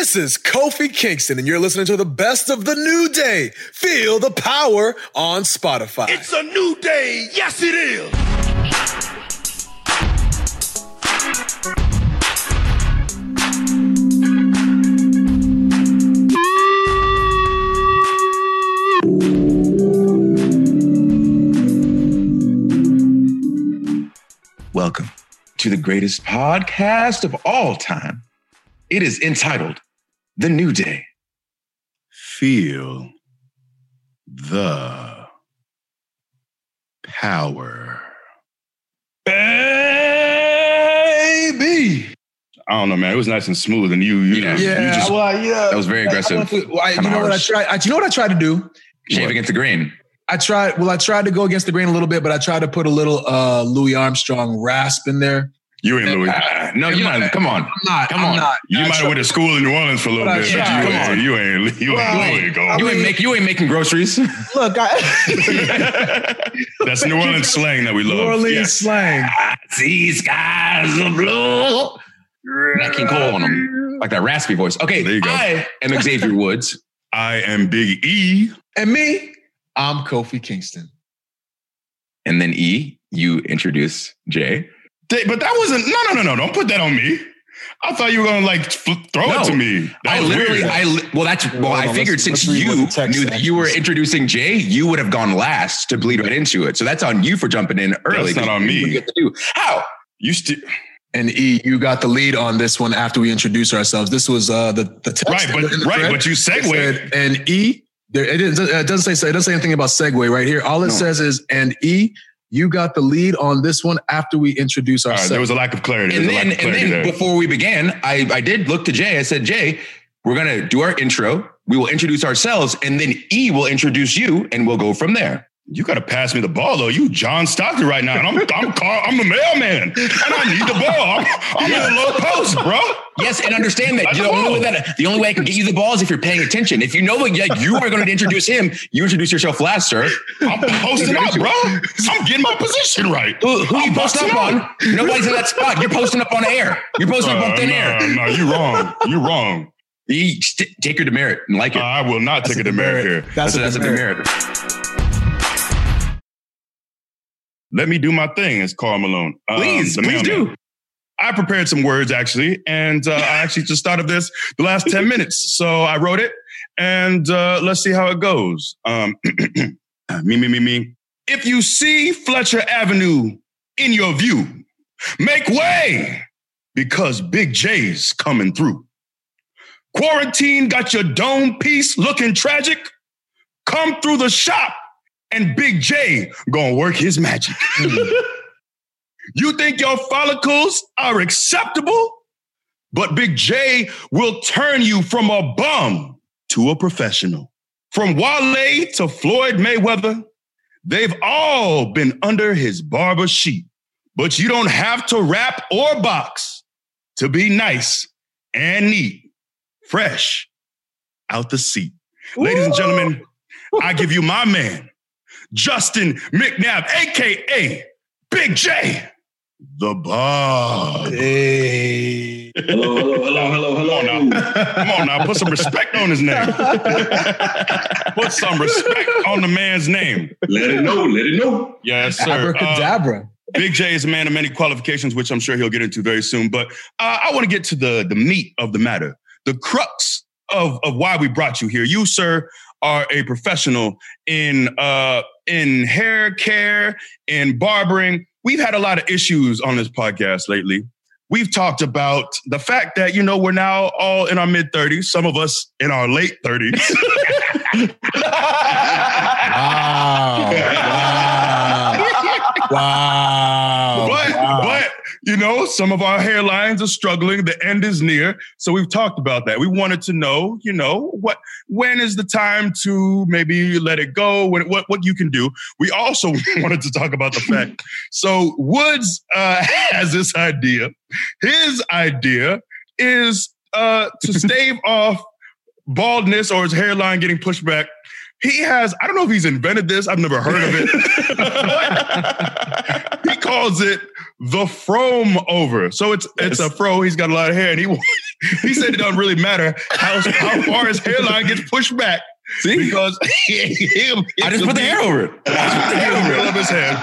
This is Kofi Kingston, and you're listening to the best of the new day. Feel the power on Spotify. It's a new day. Yes, it is. Welcome to the greatest podcast of all time. It is entitled The New Day. Feel the power. Baby. I don't know, man. It was nice and smooth, and you, you, Yeah. you Yeah, just well, yeah. That was very aggressive. I went through- well, I- you know what I tried? I, you know what I tried to do? Shave against the grain. I tried. Well, I tried to go against the grain a little bit, but I tried to put a little uh, Louis Armstrong rasp in there. You ain't Louis. No, you might. Come on. I'm not. Come I'm on. not. You might have went to school in New Orleans for a little But I bit, but you Come ain't, on. you ain't, you Well, ain't Louis. Go. You ain't make you ain't making groceries. Look, I, That's New Orleans slang that we love. New Orleans Yeah. slang. These guys are blue. Nat King Cole on them, like that raspy voice. Okay, There you go. I am Xavier Woods. I am Big E. And me, I'm Kofi Kingston. And then E, you introduce Jay. Th- But that wasn't. No, no, no, no. Don't put that on me. I thought you were gonna like f- throw No. it to me. That I literally, weird. I li- well, that's well. hold I on, figured since let's read what you knew that you were introducing Jay, you would have gone last to bleed right into it. So that's on you for jumping in early. That's not 'cause on me. wouldn't Get to do how? you still And E, you got the lead on this one after we introduced ourselves. This was uh, the the text right, but in the right, thread. but you It segue. said, and E, there, it, is, it doesn't say it doesn't say anything about segue right here. All it No. says is and E, you got the lead on this one after we introduce All right, ourselves. there was a lack of clarity. And then, lack of and then there. before we began, I, I did look to Jay. I said, Jay, we're gonna do our intro. We will introduce ourselves, and then E will introduce you, and we'll go from there. You got to pass me the ball, though. You John Stockton right now, and I'm I'm Karl, I'm the mailman, and I need the ball. I'm, I'm in a low post, bro. Yes, and understand that I the only way that the only way I can get you the ball is if you're paying attention. If you know that yeah, you are going to introduce him, you introduce yourself last, sir. I'm posting up, bro. I'm getting my position right. Who, who you posting up posting on? Nobody's in that spot. You're posting up on air. You're posting up on Uh, thin no, air. no, you're wrong. You're wrong. You st- take your demerit and like it. I will not take a demerit here. That's, that's, a that's a demerit. Let me do my thing, as Karl Malone. Um, Please, the please do. I prepared some words actually, and uh, I actually just of this the last 10 minutes. So I wrote it, and uh, let's see how it goes. Um, me, me, me, me. If you see Fletcher Avenue in your view, make way because Big Jay's coming through. Quarantine got your dome piece looking tragic. Come through the shop, and Big Jay gonna work his magic. You think your follicles are acceptable? But Big Jay will turn you from a bum to a professional. From Wale to Floyd Mayweather, they've all been under his barber sheet. But you don't have to rap or box to be nice and neat, fresh out the seat. Ladies and gentlemen, I give you my man, Justin McNabb, AKA Big Jay, the Bob. Hey. Hello, hello, hello, hello, Come on now. Come on now. Put some respect on his name. Put some respect on the man's name. Let it know, let it know. Yes, sir. Uh, Abracadabra. Big Jay is a man of many qualifications, which I'm sure he'll get into very soon. But uh, I want to get to the, the meat of the matter, the crux of, of why we brought you here. You, sir, are a professional in uh, in hair care, in barbering. We've had a lot of issues on this podcast lately. We've talked about the fact that, you know, we're now all in our mid 30s, some of us in our late 30s. Wow. Wow. Wow. You know some of our hairlines are struggling. The end is near. So we've talked about that. We wanted to know you know what when is the time to maybe let it go? When, what what you can do. We also wanted to talk about the fact so woods uh, has this idea. His idea is uh, to stave off baldness or his hairline getting pushed back he has, I don't know if he's invented this, I've never heard of it. he calls it the Frome over. So it's it's a fro. He's got a lot of hair, and he he said it doesn't really matter how how far his hairline gets pushed back. See? because I just put the hair over it. in the middle of his head.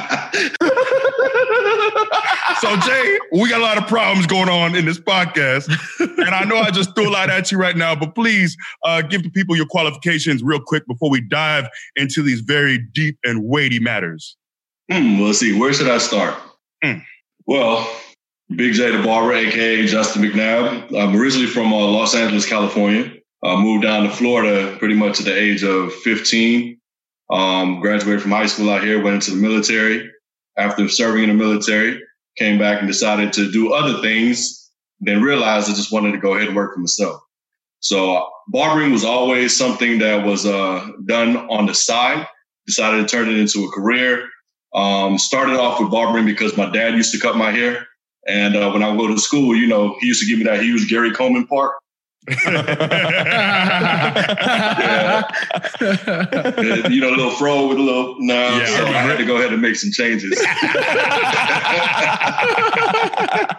So Jay, we got a lot of problems going on in this podcast, and I know I just threw a lot at you right now, but please uh, give the people your qualifications real quick before we dive into these very deep and weighty matters. Hmm, let's see. Where should I start? Hmm. Well, Big Jay the Barber, aka Justin McNabb. I'm originally from uh, Los Angeles, California. I moved down to Florida pretty much at the age of 15. Um, graduated from high school out here, went into the military. After serving in the military, came back and decided to do other things. Then realized I just wanted to go ahead and work for myself. So barbering was always something that was uh, done on the side. Decided to turn it into a career. Um, started off with barbering because my dad used to cut my hair. And uh, when I would go to school, you know, he used to give me that huge Gary Coleman part. Uh, you know, a little fro with a little no. Yeah, so I had to go ahead and make some changes.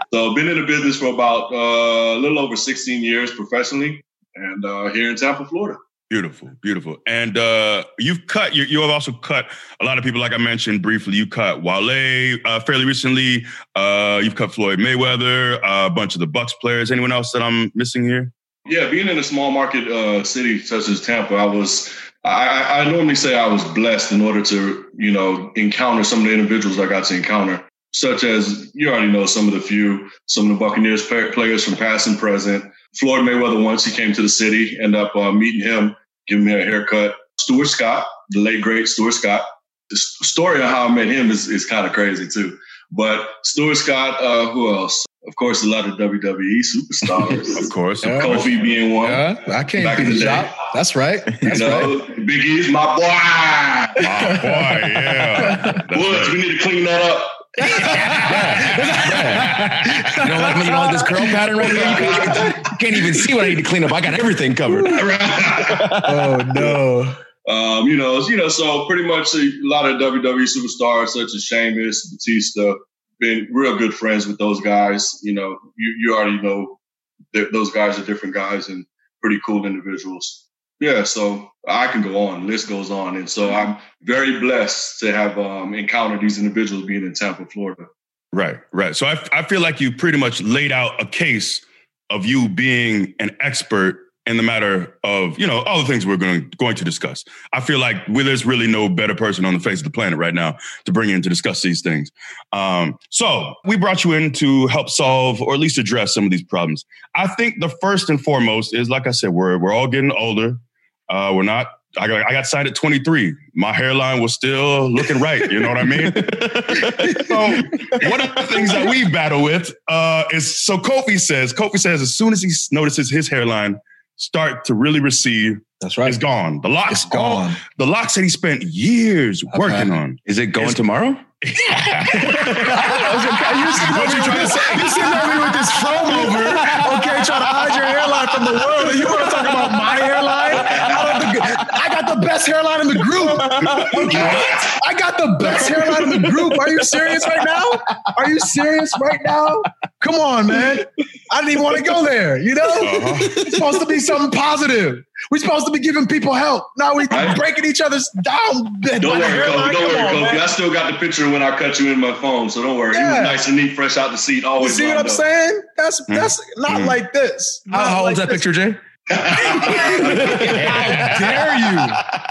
so been in the business for about uh, a little over 16 years professionally, and uh, here in Tampa, Florida. Beautiful, beautiful. And uh, you've cut, you, you have also cut a lot of people, like I mentioned briefly. You cut Wale uh, fairly recently. Uh, you've cut Floyd Mayweather, uh, a bunch of the Bucks players. Anyone else that I'm missing here? Yeah, being in a small market uh, city such as Tampa, I was. I, I normally say I was blessed in order to, you know, encounter some of the individuals I got to encounter, such as you already know some of the few, some of the Buccaneers players from past and present. Floyd Mayweather, once he came to the city, end up uh, meeting him, giving me a haircut. Stuart Scott, the late great Stuart Scott. The story of how I met him is, is kind of crazy too. But Stuart Scott, uh, who else? Of course, a lot of WWE superstars. Of course. Yeah. Kofi being one. Yeah, I came Back through in the the day. That's right. You That's right. Big E's my boy. Ah, boy, yeah. That's Woods, right. we need to clean that up. You don't like me? You don't like this curl pattern right here? You can't, you can't even see what I need to clean up. I got everything covered. Oh no. um, you know, you know, so pretty much a lot of WWE superstars such as Sheamus, Batista, been real good friends with those guys. You know, you you already know those guys are different guys and pretty cool individuals. Yeah, so I can go on. List goes on, and so I'm very blessed to have um, encountered these individuals being in Tampa, Florida. Right, right. So I, I feel like you pretty much laid out a case of you being an expert in the matter of, you know, all the things we're going, going to discuss. I feel like well, there's really no better person on the face of the planet right now to bring in to discuss these things. Um, so we brought you in to help solve or at least address some of these problems. I think the first and foremost is, like I said, we're, we're all getting older. Uh, we're not I got, I got signed at 23. My hairline was still looking right. You know what I mean? so one of the things that we battle with uh, is so Kofi says, Kofi says, as soon as he notices his hairline start to really receive That's right. it's gone. The locks It's gone. The locks that he spent years working on. Is it going It's- tomorrow? You're trying to say? You sitting over here with this foam over, okay, trying to hide your hairline from the world, and you want to talk about my hairline? Out of the, I got the best hairline in the group. I got the best hairline in the group. Are you serious right now? Are you serious right now? Come on, man. I didn't even want to go there. You know, Uh-huh. it's supposed to be something positive. We're supposed to be giving people help. Now we Right. breaking each other's down. Don't worry, Kobe. hairline. Don't Come worry, on, Kobe. I still got the picture when I cut you in my phone, so don't worry. It Yeah. was nice and neat, fresh out the seat. You Always. see what I'm up. saying? That's that's not Mhm. like this. How, Not how like that this. picture, Jay? How dare you?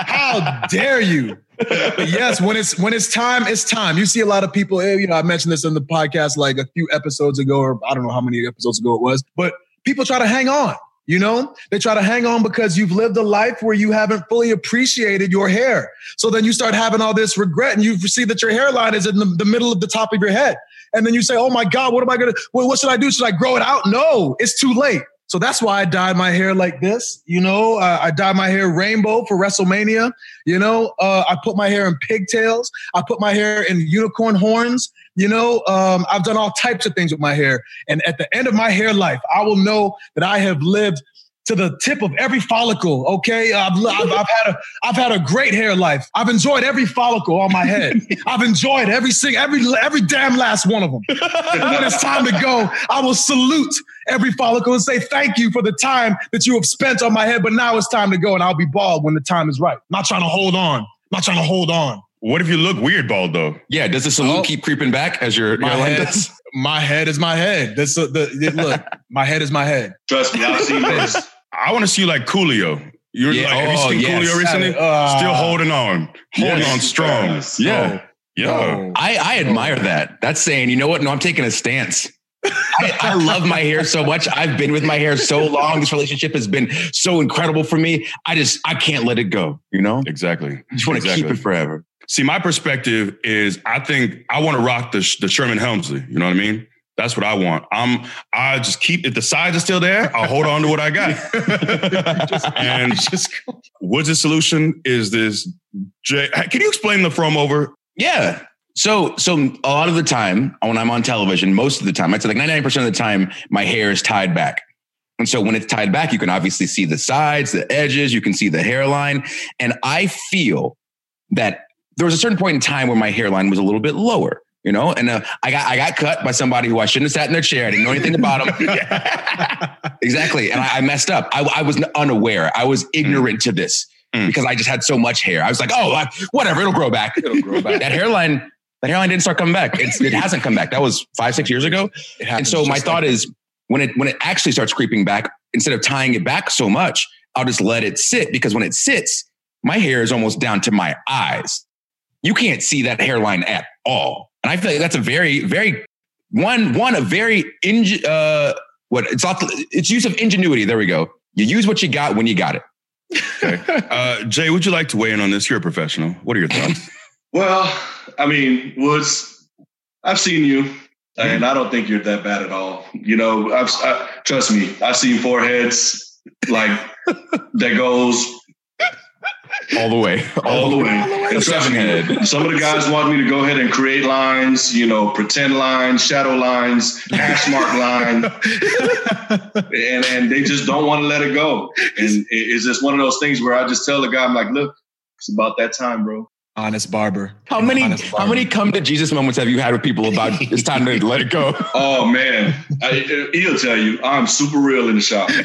How dare you? But yes, when it's when it's time, it's time. You see a lot of people. eh, You know, I mentioned this in the podcast like a few episodes ago, or I don't know how many episodes ago it was. But people try to hang on. You know, they try to hang on because you've lived a life where you haven't fully appreciated your hair. So then you start having all this regret, and you see that your hairline is in the, the middle of the top of your head. And then you say, "Oh my God, what am I gonna? What, what should I do? Should I grow it out?" No, it's too late. So that's why I dyed my hair like this. You know, uh, I dyed my hair rainbow for WrestleMania. You know, uh, I put my hair in pigtails. I put my hair in unicorn horns. You know, um, I've done all types of things with my hair. And at the end of my hair life, I will know that I have lived to the tip of every follicle. Okay, I've, I've, I've, had a I've had a great hair life. I've enjoyed every follicle on my head. I've enjoyed every single every every damn last one of them. when it's time to go, I will salute every follicle and say thank you for the time that you have spent on my head. But now it's time to go, and I'll be bald when the time is right. not trying to hold on. not trying to hold on. What if you look weird bald though? Yeah, does the salute Oh. keep creeping back as your My hairline head, does? my head is my head. This the, the look. My head is my head. Trust me, I've seen this. I want to see you like Coolio. You're Yeah, like, have you oh, seen yes. Coolio recently? Uh, Still holding on, holding Yes. on strong. Yes. Yeah, yeah. No. I, I admire that. That's saying, you know what? No, I'm taking a stance. I, I love my hair so much. I've been with my hair so long. This relationship has been so incredible for me. I just I can't let it go. You know, Exactly. I just want to Exactly. keep it forever. See, my perspective is I think I want to rock the, the Sherman Hemsley. You know what I mean? That's what I want. I'm I just keep if the sides are still there, I'll hold on to what I got. and Just what's the solution? Is this Jay? Can you explain the from over? Yeah. So, so a lot of the time when I'm on television, most of the time, I'd say like 99% of the time, my hair is tied back. And so when it's tied back, you can obviously see the sides, the edges, you can see the hairline. And I feel that there was a certain point in time where my hairline was a little bit lower, you know, and uh, I got, I got cut by somebody who I shouldn't have sat in their chair. I didn't know anything about them. exactly. And I, I messed up. I, I was unaware. I was ignorant to this Mm. because I just had so much hair. I was like, oh, I, whatever, it'll grow back. It'll grow back. that hairline, that hairline didn't start coming back. It's, it hasn't come back. That was five, six years ago. And so my just thought like is when it when it actually starts creeping back, instead of tying it back so much, I'll just let it sit because when it sits, my hair is almost down to my eyes. You can't see that hairline at all. And I feel like that's a very, very one, one, a very inge, uh what it's not it's use of ingenuity. There we go. You use what you got when you got it. Uh, Jay, would you like to weigh in on this? You're a professional. What are your thoughts? Well, I mean, Woods, I've seen you, and I don't think you're that bad at all. You know, I've I, trust me, I've seen foreheads like that goes All the way. all the way. And trust Seven me, head. some of the guys want me to go ahead and create lines, you know, pretend lines, shadow lines, hash mark line, and and they just don't want to let it go. And it's just one of those things where I just tell the guy, I'm like, look, it's about that time, bro. Honest barber. How many Honest how many come to Jesus moments have you had with people about it's time to let it go? Oh man, I, he'll tell you I'm super real in the shop.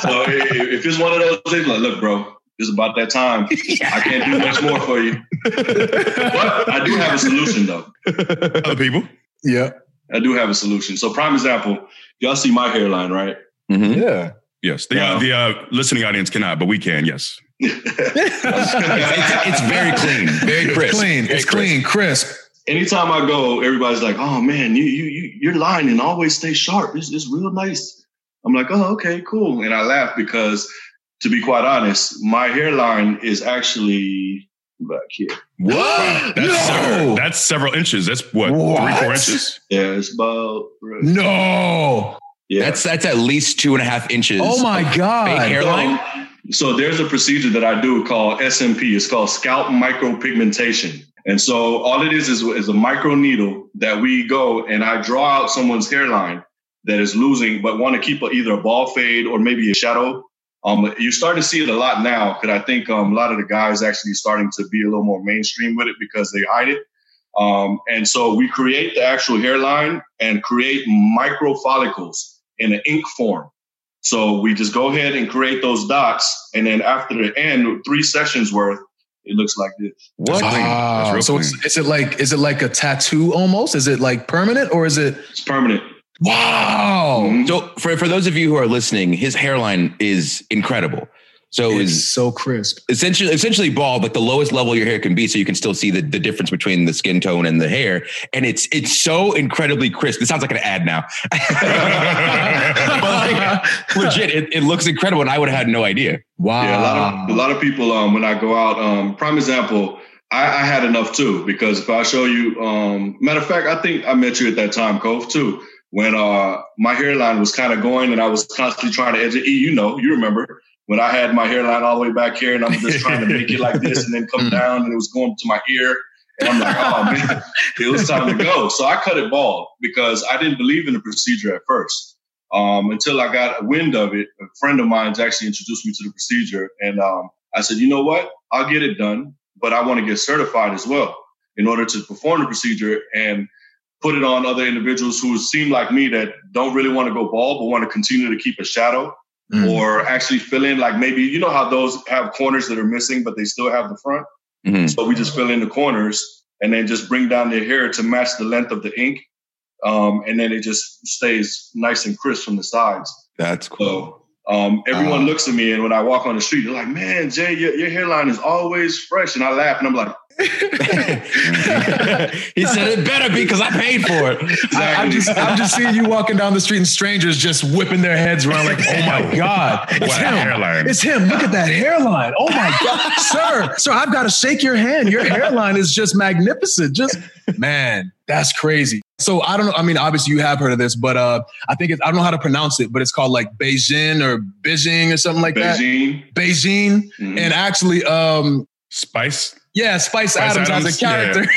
So if, if it's one of those things, like, look, bro, it's about that time. I can't do much more for you. But I do have a solution, though. Other people? Yeah. I do have a solution. So, prime example, y'all see my hairline, right? Mhm. Yeah. Yes. The, Yeah. uh, the uh, listening audience cannot, but we can. Yes. It's, it's very clean, very crisp. Clean. Very It's clean, crisp. Anytime I go, everybody's like, "Oh man, you you you your lining always stay sharp. It's, it's real nice." I'm like, "Oh, okay, cool," and I laugh because, to be quite honest, my hairline is actually back here. What? That's, No! several, that's several inches. That's what, three, four inches? Yeah, it's about right. No. yeah. That's that's at least two and a half inches. Oh my God. Fake hairline. So there's a procedure that I do called SMP. It's called scalp micropigmentation. And so all it is is, is a micro needle that we go and I draw out someone's hairline that is losing, but want to keep a, either a ball fade or maybe a shadow. Um, you start to see it a lot now because I think um, a lot of the guys actually starting to be a little more mainstream with it because they hide it. Um, and so we create the actual hairline and create micro follicles in an ink form. So we just go ahead and create those dots, and then after the end, three sessions worth, it looks like this. What? That's clean. That's so it's, is it like is it like a tattoo almost? Is it like permanent or is it It's permanent. wow? Mhm. So for for those of you who are listening, his hairline is incredible. So It's is so crisp. essentially essentially bald, like the lowest level your hair can be, so you can still see the, the difference between the skin tone and the hair. And it's it's so incredibly crisp. It sounds like an ad now. but like, legit, it, it looks incredible, and I would have had no idea. Wow. Yeah, a lot of a lot of people. Um, when I go out, um, prime example, I, I had enough too because if I show you, um, matter of fact, I think I met you at that time, Cove, too, when uh my hairline was kind of going and I was constantly trying to edge it. You know, you remember when I had my hairline all the way back here and I'm just trying to make it like this and then come down and it was going to my ear. And I'm like, oh man, it was time to go. So I cut it bald because I didn't believe in the procedure at first. um, until I got a wind of it. A friend of mine's actually introduced me to the procedure, and um, I said, you know what? I'll get it done, but I want to get certified as well in order to perform the procedure and put it on other individuals who seem like me that don't really want to go bald but want to continue to keep a shadow mm. or actually fill in like maybe you know how those have corners that are missing but they still have the front mm-hmm. so we just fill in the corners and then just bring down their hair to match the length of the ink um, and then it just stays nice and crisp from the sides that's cool so, um, everyone uh, looks at me and when I walk on the street, they're like, man, Jay, your, your hairline is always fresh. And I laugh and I'm like, he said it better be because I paid for it. Exactly. I, am just I'm just seeing you walking down the street and strangers just whipping their heads around like, oh my God. It's what him. Hairline. It's him. Look at that hairline. Oh my God. sir, sir, I've got to shake your hand. Your hairline is just magnificent. Just man, that's crazy. So I don't know. I mean, obviously you have heard of this, but uh, I think it's, I don't know how to pronounce it, but it's called like Bigen or Bigen or something like Bigen. that. Bigen. Mm-hmm. And actually, um, Spice. Yeah, Spice, Spice Adams, Adams, has a character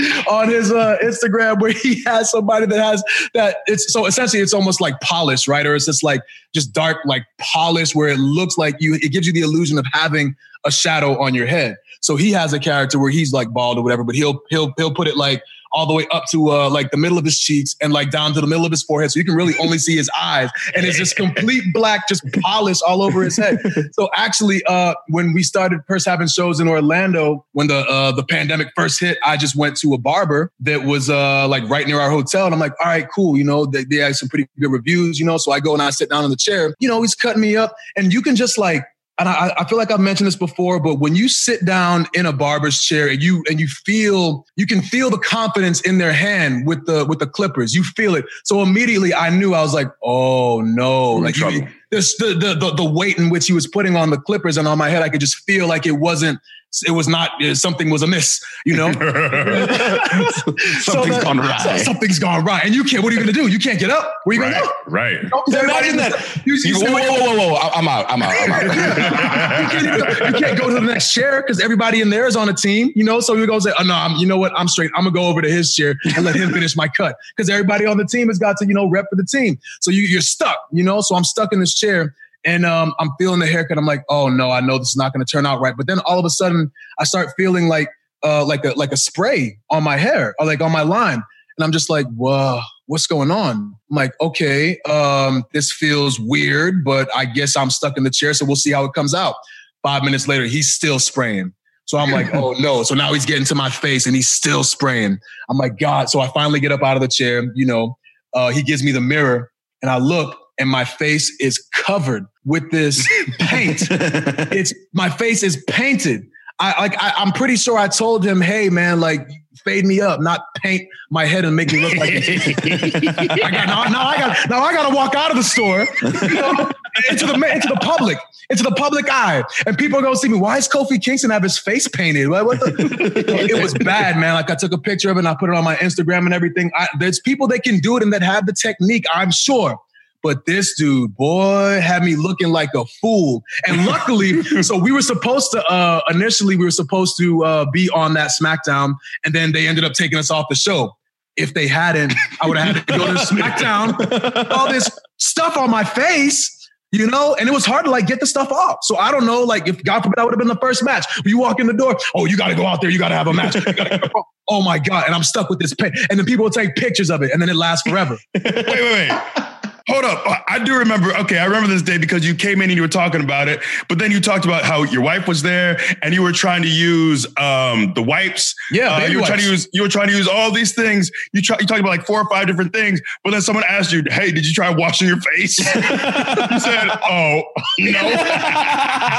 yeah. on his uh, Instagram where he has somebody that has that. It's so essentially it's almost like polish, right? Or it's just like just dark, like polish, where it looks like you. It gives you the illusion of having a shadow on your head. So he has a character where he's like bald or whatever, but he'll he'll he'll put it like all the way up to uh, like the middle of his cheeks and like down to the middle of his forehead. So you can really only see his eyes. And it's just complete black, just polished all over his head. So actually, uh, when we started first having shows in Orlando, when the uh, the pandemic first hit, I just went to a barber that was uh, like right near our hotel. And I'm like, all right, cool. You know, they, they had some pretty good reviews, you know. So I go and I sit down in the chair. You know, he's cutting me up. And you can just like and I, I, feel like I've mentioned this before, but when you sit down in a barber's chair and you and you feel you can feel the confidence in their hand with the with the clippers, you feel it. So immediately I knew I was like, oh no, like you, this the, the the the weight in which he was putting on the clippers and on my head, I could just feel like it wasn't it was not uh, something was amiss, you know. something's so gone right. Something's gone right, and you can't. What are you going to do? You can't get up. Where are you right, going to go? Right. You know, Imagine that. You, you, whoa, whoa, whoa, whoa, whoa! I'm out. I'm out. I'm out. you, can't, you, can't, go to the next chair because everybody in there is on a team, you know. So you go say, uh, "Oh no, I'm, you know what? I'm straight. I'm gonna go over to his chair and let him finish my cut because everybody on the team has got to, you know, rep for the team. So you, you're stuck, you know. So I'm stuck in this chair and um, I'm feeling the haircut. I'm like, oh no, I know this is not going to turn out right. But then all of a sudden, I start feeling like uh, like a like a spray on my hair or like on my line, and I'm just like, whoa, what's going on? I'm like, okay, um, this feels weird, but I guess I'm stuck in the chair, so we'll see how it comes out. Five minutes later, he's still spraying. So I'm like, oh no. So now he's getting to my face and he's still spraying. I'm like, God. So I finally get up out of the chair. You know, uh, he gives me the mirror and I look and my face is covered with this paint. it's my face is painted. I like I, am pretty sure I told him, hey man, like fade me up, not paint my head and make me look like I got now, now I got now I gotta walk out of the store you know, into the into the public, into the public eye. And people are gonna see me. Why is Kofi Kingston have his face painted? What, what the? it was bad, man. Like I took a picture of it and I put it on my Instagram and everything. I, there's people that can do it and that have the technique, I'm sure. But this dude, boy, had me looking like a fool. And luckily, so we were supposed to uh initially we were supposed to uh be on that SmackDown, and then they ended up taking us off the show. If they hadn't, I would have had to go to SmackDown, all this stuff on my face you know, and it was hard to like get the stuff off. So I don't know, like if God forbid I would have been the first match, you walk in the door, oh, you got to go out there, you got to have a match. oh my God. And I'm stuck with this pain. And then people will take pictures of it and then it lasts forever. wait, wait, wait. Hold up. I do remember. Okay, I remember this day because you came in and you were talking about it. But then you talked about how your wife was there and you were trying to use um, the wipes. Yeah, uh, you were wipes. trying to use. You were trying to use all these things. You try, you talked about like four or five different things. But then someone asked you, "Hey, did you try washing your face?" you said, "Oh no."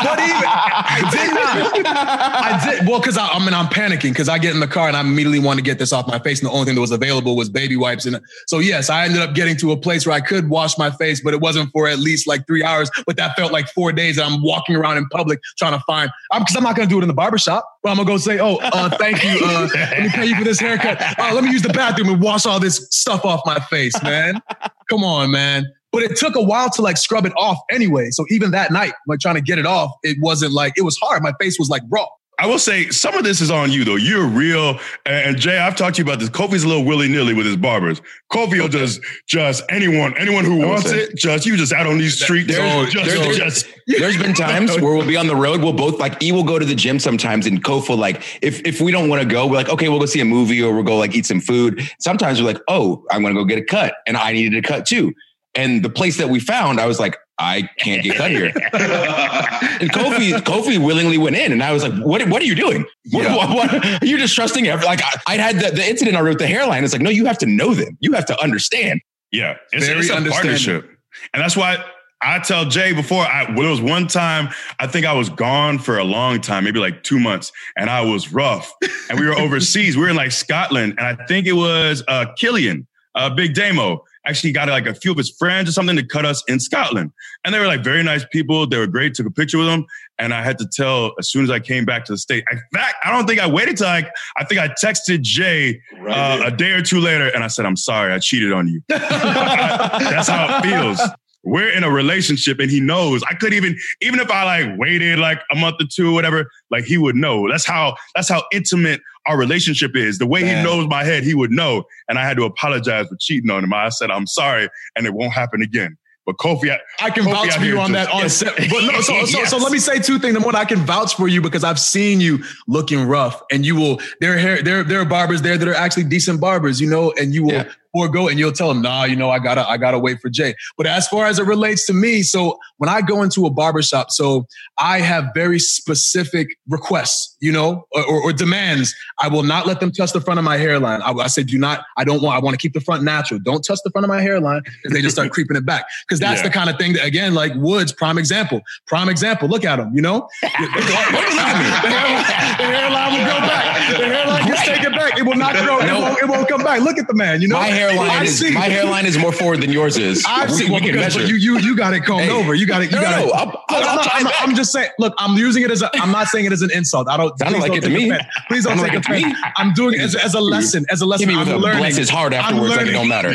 but even I did not. I did well because I, I mean I'm panicking because I get in the car and I immediately want to get this off my face, and the only thing that was available was baby wipes. And so yes, I ended up getting to a place where I could wash my face, but it wasn't for at least like three hours. But that felt like four days I'm walking around in public trying to find. I'm because I'm not to do it in the barbershop. But I'm gonna go say, oh, uh, thank you. Uh, let me pay you for this haircut. Uh, let me use the bathroom and wash all this stuff off my face, man. Come on, man. But it took a while to like scrub it off anyway. So even that night, like trying to get it off, it wasn't like it was hard. My face was like raw. I will say some of this is on you though. You're real, and Jay, I've talked to you about this. Kofi's a little willy nilly with his barbers. Kofi will just just anyone anyone who wants it. Just you just out on these streets. There's, just, there's, just, there's been times where we'll be on the road. We'll both like E will go to the gym sometimes, and Kofi will like if if we don't want to go, we're like okay, we'll go see a movie or we'll go like eat some food. Sometimes we're like oh, I'm gonna go get a cut, and I needed a cut too. And the place that we found, I was like, I can't get cut here. and Kofi, Kofi willingly went in, and I was like, "What? What are you doing? What, Yeah. what, what- are you just trusting?" Every, like I, I had the, the incident I wrote the hairline. It's like, no, you have to know them. You have to understand. Yeah, it's, Very it's a partnership, and that's why I tell Jay before. I well, there was one time I think I was gone for a long time, maybe like two months, and I was rough. And we were overseas. We were in like Scotland, and I think it was uh, Killian, uh, Big Damo. Actually, got like a few of his friends or something to cut us in Scotland, and they were like very nice people. They were great. Took a picture with them, and I had to tell as soon as I came back to the state. In fact, I don't think I waited till like I think I texted Jay Right uh, a day or two later, and I said, "I'm sorry, I cheated on you." That's how it feels. We're in a relationship, and he knows. I could even, even if I like waited like a month or two, or whatever, like he would know. That's how. That's how intimate our relationship is. The way Man. he knows my head, he would know. And I had to apologize for cheating on him. I said, "I'm sorry, and it won't happen again." But Kofi, I, I can Kofi vouch for you on just- that on Yes. set. But no, so, so, so let me say two things. Number one, I can vouch for you because I've seen you looking rough, and you will. There, hair, there, there are barbers there that are actually decent barbers, you know, and you will Yeah. Forego, and you'll tell them, nah, you know, I gotta, I gotta wait for Jay. But as far as it relates to me, so when I go into a barbershop, so I have very specific requests, you know, or, or, or demands. I will not let them touch the front of my hairline. I, I say, do not. I don't want. I want to keep the front natural. Don't touch the front of my hairline because they just start creeping it back. Because that's Yeah. the kind of thing that, again, like Woods, prime example. Prime example. Look at him. You know, the, hairline, the hairline will go back. The hairline just take it back. It will not grow. It, won't, it won't come back. Look at the man. You know, my hairline is seen- my hairline is more forward than yours is. I've we, seen we can measure. you you you got it combed Hey. over. You got it. You no, got no, it. I'll, I'll, I'm, I'll I'm. I'm just saying. Look, I'm using it as a. I'm not saying it as an insult. I don't. Sounded please like don't it to me. offense. Please don't take like it to offense. me. I'm doing it as, as a lesson. As a lesson. I'm learning. bless his heart afterwards, like it don't matter.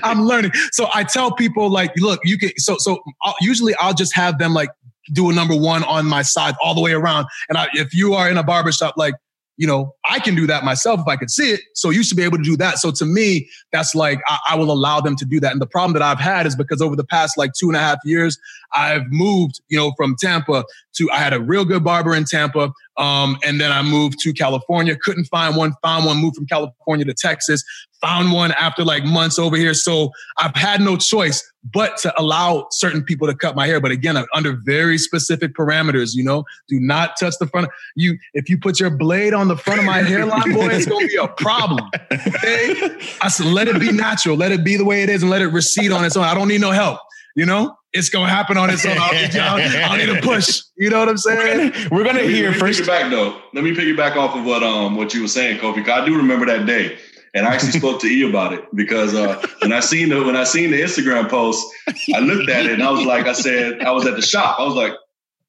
I'm learning. So I tell people like, look, you can. So so I'll, usually I'll just have them like do a number one on my side all the way around. And I, if you are in a barbershop, like you know, I can do that myself if I could see it. So you should be able to do that. So to me, that's like I, I will allow them to do that. And the problem that I've had is because over the past like two and a half years, I've moved, you know, from Tampa to I had a real good barber in Tampa. Um, and then I moved to California, couldn't find one, found one, moved from California to Texas, found one after like months over here. So I've had no choice but to allow certain people to cut my hair. But again, under very specific parameters, you know, do not touch the front. You, if you put your blade on the front of my hairline, boy, it's going to be a problem. Okay. I said, let it be natural. Let it be the way it is and let it recede on its own. I don't need no help. You know, it's going to happen on its own. I don't, need- I don't- I don't need a push. You know what I'm saying? We're gonna Let hear let me first. Piggyback though. Let me piggyback off of what um what you were saying, Kofi. 'cause I do remember that day, and I actually spoke to E about it because uh, when I seen the when I seen the Instagram post, I looked at it and I was like, I said, I was at the shop. I was like,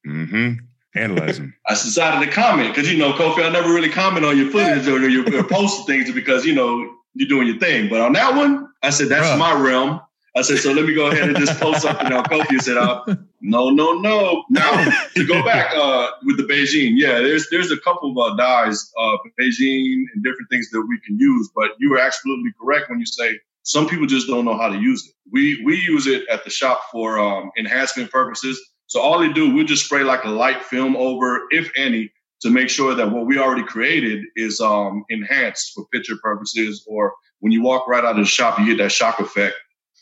mm-hmm. Analyzing. I decided to comment because you know, Kofi, I never really comment on your footage or your, your post things because you know you're doing your thing. But on that one, I said that's Bruh. my realm. I said so. Let me go ahead and just post something on Kofi. said, no, no, no. Now to go back uh, with the Bigen, yeah, there's there's a couple of uh, dyes, uh, Bigen and different things that we can use. But you were absolutely correct when you say some people just don't know how to use it. We we use it at the shop for um, enhancement purposes. So all they do, we just spray like a light film over, if any, to make sure that what we already created is um, enhanced for picture purposes. Or when you walk right out of the shop, you get that shock effect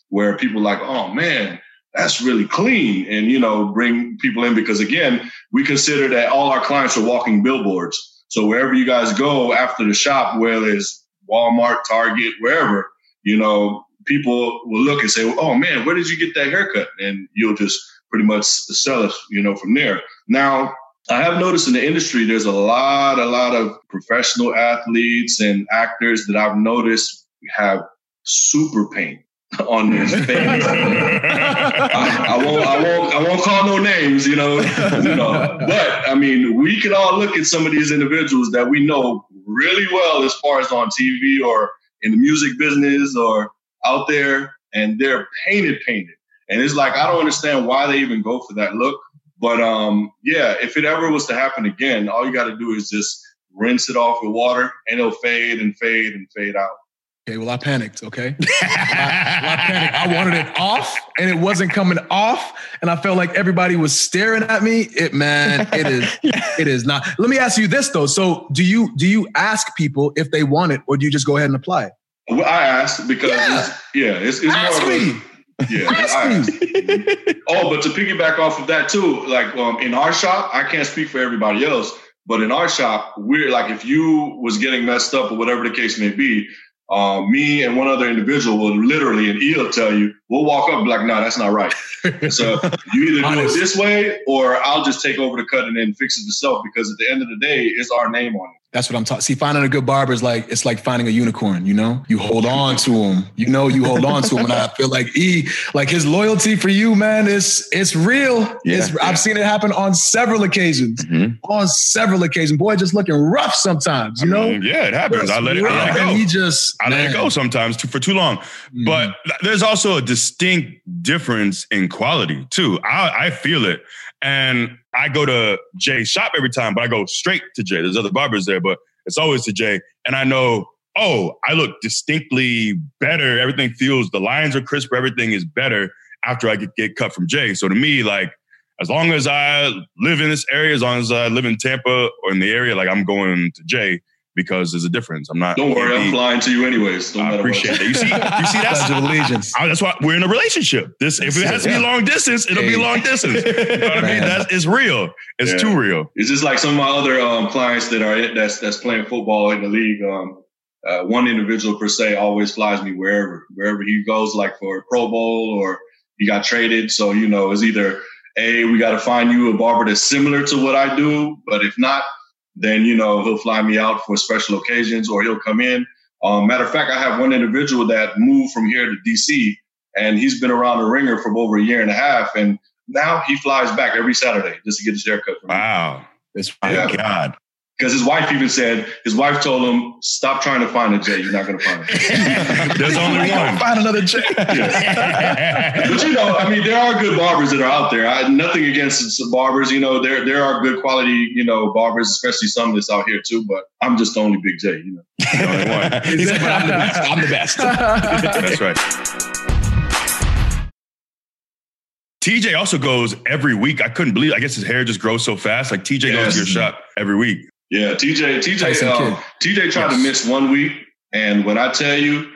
where people like, oh man, that's really clean, and you know, bring people in because again, we consider that all our clients are walking billboards. So wherever you guys go after the shop, whether it's Walmart, Target, wherever, you know, people will look and say, "Oh man, where did you get that haircut?" And you'll just pretty much sell it, you know, from there. Now, I have noticed in the industry, there's a lot, a lot of professional athletes and actors that I've noticed have super paint on face. I, I won't, I won't, I won't call no names, you know, you know. But I mean, we can all look at some of these individuals that we know really well, as far as on TV or in the music business or out there, and they're painted, painted. And it's like I don't understand why they even go for that look. But um, yeah, if it ever was to happen again, all you got to do is just rinse it off with water, and it'll fade and fade and fade out. Okay, well, I panicked. Okay, I, well, I panicked. I wanted it off, and it wasn't coming off, and I felt like everybody was staring at me. It, man, it is, it is not. Let me ask you this though. So, do you do you ask people if they want it, or do you just go ahead and apply it? Well, I ask because yeah, it's, yeah, it's, it's ask more me. of a, yeah. I asked. oh, but to piggyback off of that too, like um, in our shop, I can't speak for everybody else, but in our shop, we're like if you was getting messed up or whatever the case may be, um, me and one other individual will literally, and he'll tell you, we'll walk up and be like, no, that's not right. so you either do it this way or I'll just take over the cut and then fix it myself because at the end of the day, it's our name on it. That's what I'm talking. See, finding a good barber is like it's like finding a unicorn. You know, you hold on to him. You know, you hold on to him, and I feel like he, like his loyalty for you, man, is it's real. Yeah. It's, I've seen it happen on several occasions. Mhm. On several occasions, boy, just looking rough sometimes. You know, mean, yeah, it happens. I let it, I let it And go. he just, I let it go sometimes too, for too long. Mhm. But there's also a distinct difference in quality too. I, I feel it. And I go to Jay's shop every time, but I go straight to Jay. There's other barbers there, but it's always to Jay. And I know, oh, I look distinctly better. Everything feels, the lines are crisper. Everything is better after I get, get cut from Jay. So to me, like, as long as I live in this area, as long as I live in Tampa or in the area, like I'm going to Jay because there's a difference. I'm not. Don't worry, I'm flying to you anyways. No I appreciate it. You see, you see, that's Pledge of allegiance. I- that's why we're in a relationship. This if it has to be Yeah. long distance, it'll be long distance. You know what I mean? That's it's real. It's Yeah. too real. It's just like some of my other um, clients that are that's that's playing football in the league. Um, uh, one individual per se always flies me wherever wherever he goes, like for a Pro Bowl or he got traded. So you know, it's either a we got to find you a barber that's similar to what I do, but if not, then you know he'll fly me out for special occasions or he'll come in. Um, matter of fact, I have one individual that moved from here to DC, and he's been around the ringer for over a year and a half, and now he flies back every Saturday just to get his haircut from me. Wow. It's My Yeah. God. Because his wife even said, his wife told him, stop trying to find a Jay. You're not going to find it. There's only one. Find another Jay. But you know, I mean, there are good barbers that are out there. I, nothing against some barbers. You know, there there are good quality, you know, barbers, especially some that's out here too. But I'm just the only big Jay. You know, The only one. He said, but I'm the best. I'm the best. That's right. TJ also goes every week. I couldn't believe. I guess his hair just grows so fast. Like TJ goes to your shop every week. Yeah. TJ, TJ, um, TJ tried to miss one week, and when I tell you,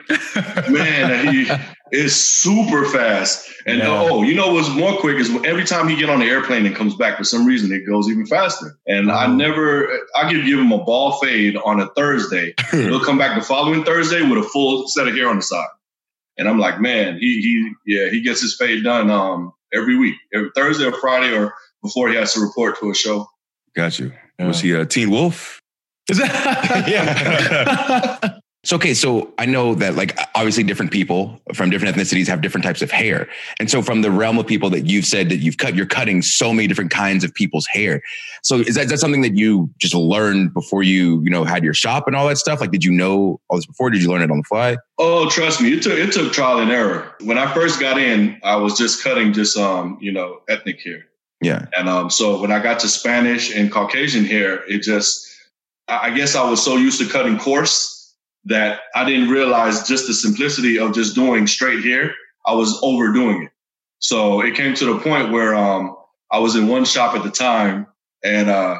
man, he is super fast. And Yeah. oh, you know what's more quick is every time he get on the airplane and comes back for some reason it goes even faster. And I Oh. never, I could give him a ball fade on a Thursday. He'll come back the following Thursday with a full set of hair on the side. And I'm like, man, he he yeah, he gets his fade done um every week, every Thursday or Friday or before he has to report to a show. Got you. Was he a Teen Wolf? Is that- Yeah. So okay, so I know that like obviously different people from different ethnicities have different types of hair. And so from the realm of people that you've said that you've cut, you're cutting so many different kinds of people's hair. So is that, is that something that you just learned before you, you know, had your shop and all that stuff? Like did you know all this before? Did you learn it on the fly? Oh, trust me, it took it took trial and error. When I first got in, I was just cutting just um, you know, ethnic hair. Yeah. And um, so when I got to Spanish and Caucasian hair, it just, I guess I was so used to cutting coarse that I didn't realize just the simplicity of just doing straight hair. I was overdoing it. So it came to the point where um, I was in one shop at the time and uh,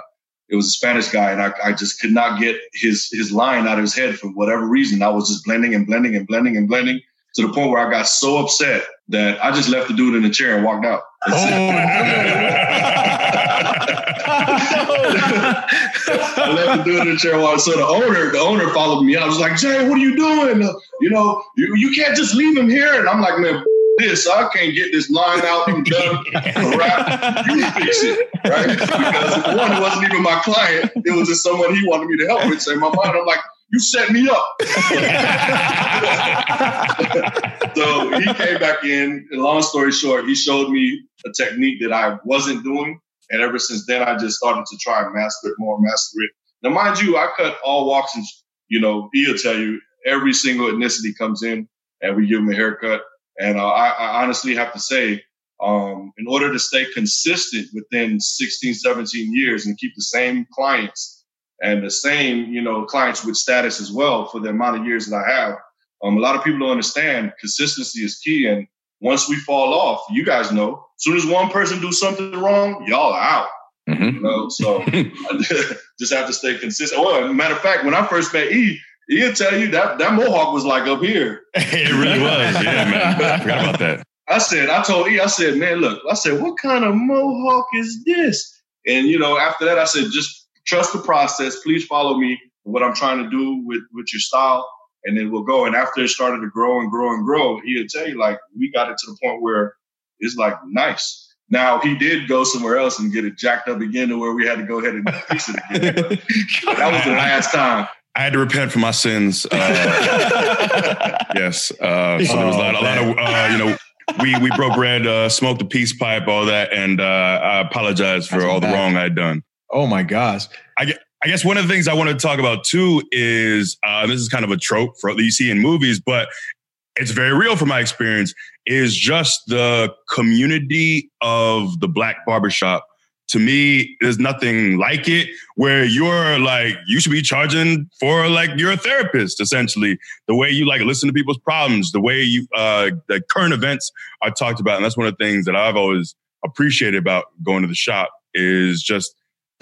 it was a Spanish guy and I, I just could not get his, his line out of his head for whatever reason. I was just blending and blending and blending and blending to the point where I got so upset that I just left the dude in the chair and walked out. I left the dude in the chair while so the owner, the owner followed me. I was like, Jay, what are you doing? Uh, you know, you, you can't just leave him here. And I'm like, man, this, I can't get this line out and done. You fix it, right? Because one, it wasn't even my client. It was just someone he wanted me to help with. So in my mind, I'm like, you set me up. so he came back in. And long story short, he showed me a technique that I wasn't doing. And ever since then, I just started to try and master it more, master it. Now, mind you, I cut all walks and, you know, he'll tell you every single ethnicity comes in and we give them a haircut. And uh, I, I honestly have to say, um, in order to stay consistent within 16, 17 years and keep the same clients and the same, you know, clients with status as well for the amount of years that I have. Um, a lot of people don't understand consistency is key. And once we fall off, you guys know, as soon as one person do something wrong, y'all are out. Mm-hmm. You know, so just have to stay consistent. Oh, matter of fact, when I first met E, he'll tell you that that mohawk was like up here. it really was. Yeah, man. I forgot about that. I said, I told E, I said, man, look, I said, what kind of mohawk is this? And you know, after that, I said, just trust the process. Please follow me what I'm trying to do with with your style, and then we'll go. And after it started to grow and grow and grow, he'll tell you like we got it to the point where it's like nice. Now he did go somewhere else and get it jacked up again to where we had to go ahead and fix it again. that was the last time. I had to repent for my sins. Uh, yes. Uh, so there was a lot, a lot of, uh, you know, we we broke bread, uh, smoked a peace pipe, all that, and uh, I apologize for That's all bad. the wrong I had done. Oh my gosh! I, I guess one of the things I want to talk about too is uh, this is kind of a trope for you see in movies, but it's very real from my experience. Is just the community of the black barbershop to me, there's nothing like it where you're like, you should be charging for like you're a therapist, essentially. The way you like listen to people's problems, the way you uh the current events are talked about. And that's one of the things that I've always appreciated about going to the shop is just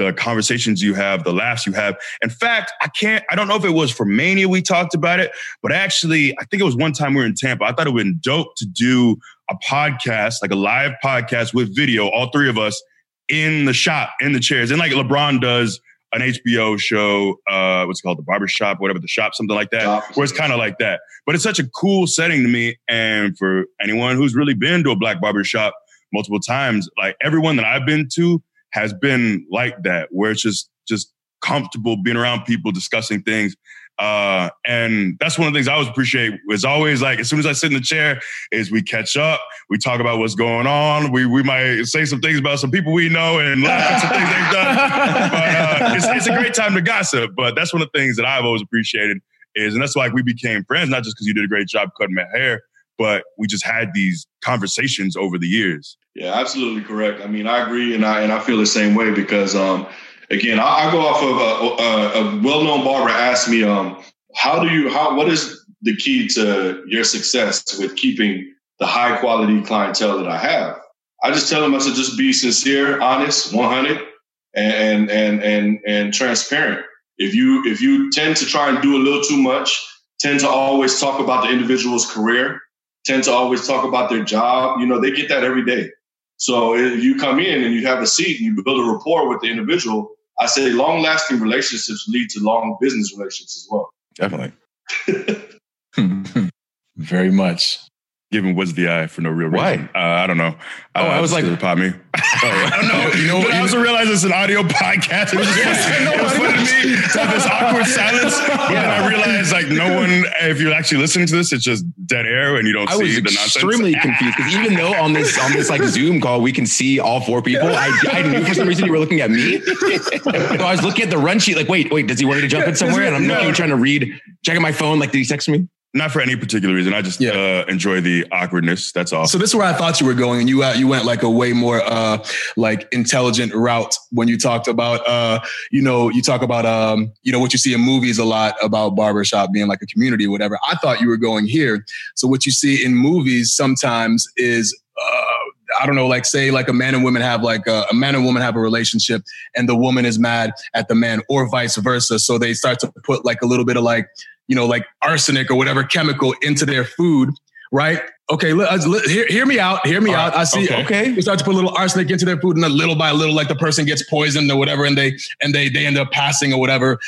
the conversations you have, the laughs you have. In fact, I can't, I don't know if it was for Mania we talked about it, but actually, I think it was one time we were in Tampa. I thought it would be dope to do a podcast, like a live podcast with video, all three of us in the shop, in the chairs. And like LeBron does an HBO show, uh, what's it called? The barbershop, whatever, the shop, something like that, where it's kind of like that. But it's such a cool setting to me. And for anyone who's really been to a black barbershop multiple times, like everyone that I've been to has been like that, where it's just, just comfortable being around people discussing things uh, and that's one of the things I always appreciate is always like as soon as I sit in the chair is we catch up, we talk about what's going on. We we might say some things about some people we know and laugh at some things they've done. But uh, it's, it's a great time to gossip. But that's one of the things that I've always appreciated is, and that's why we became friends, not just because you did a great job cutting my hair, but we just had these conversations over the years. Yeah, absolutely correct. I mean, I agree, and I and I feel the same way because um, again, I, I go off of a, a, a, well-known barber asked me, um, how do you, how, what is the key to your success with keeping the high quality clientele that I have? I just tell them, I said, just be sincere, honest, 100 and, and, and, and transparent. If you, if you tend to try and do a little too much, tend to always talk about the individual's career, tend to always talk about their job, you know, they get that every day. So if you come in and you have a seat and you build a rapport with the individual, I say long lasting relationships lead to long business relationships as well. Definitely. Hmm. Very much. Given was the eye for no real reason. Why? Uh, I don't know. Oh, uh, I was like, pop me. Oh, I don't know. You know, but I also realized it's an audio podcast. It was just funny, it was funny to me to have this awkward silence. But yeah. Then I realized like no one, if you're actually listening to this, it's just dead air and you don't I see the nonsense. extremely confused because even though on this on this like Zoom call we can see all four people, I, I knew for some reason you were looking at me. so I was looking at the run sheet, like, wait, wait, does he want me to jump in somewhere? And I'm no. looking, trying to read, checking my phone, like, did he text me? Not for any particular reason. I just yeah. uh, enjoy the awkwardness. That's all. So this is where I thought you were going, and you uh, you went like a way more uh, like intelligent route when you talked about uh, you know you talk about um, you know what you see in movies a lot about barbershop being like a community or whatever. I thought you were going here. So what you see in movies sometimes is uh, I don't know, like say like a man and woman have like a, a, man and woman have a relationship and the woman is mad at the man or vice versa. So they start to put like a little bit of like you know, like arsenic or whatever chemical into their food, right? Okay, let, let, hear, hear, me out. Hear me All out. Right. I see. Okay. okay, you start to put a little arsenic into their food, and then little by little, like the person gets poisoned or whatever, and they and they they end up passing or whatever.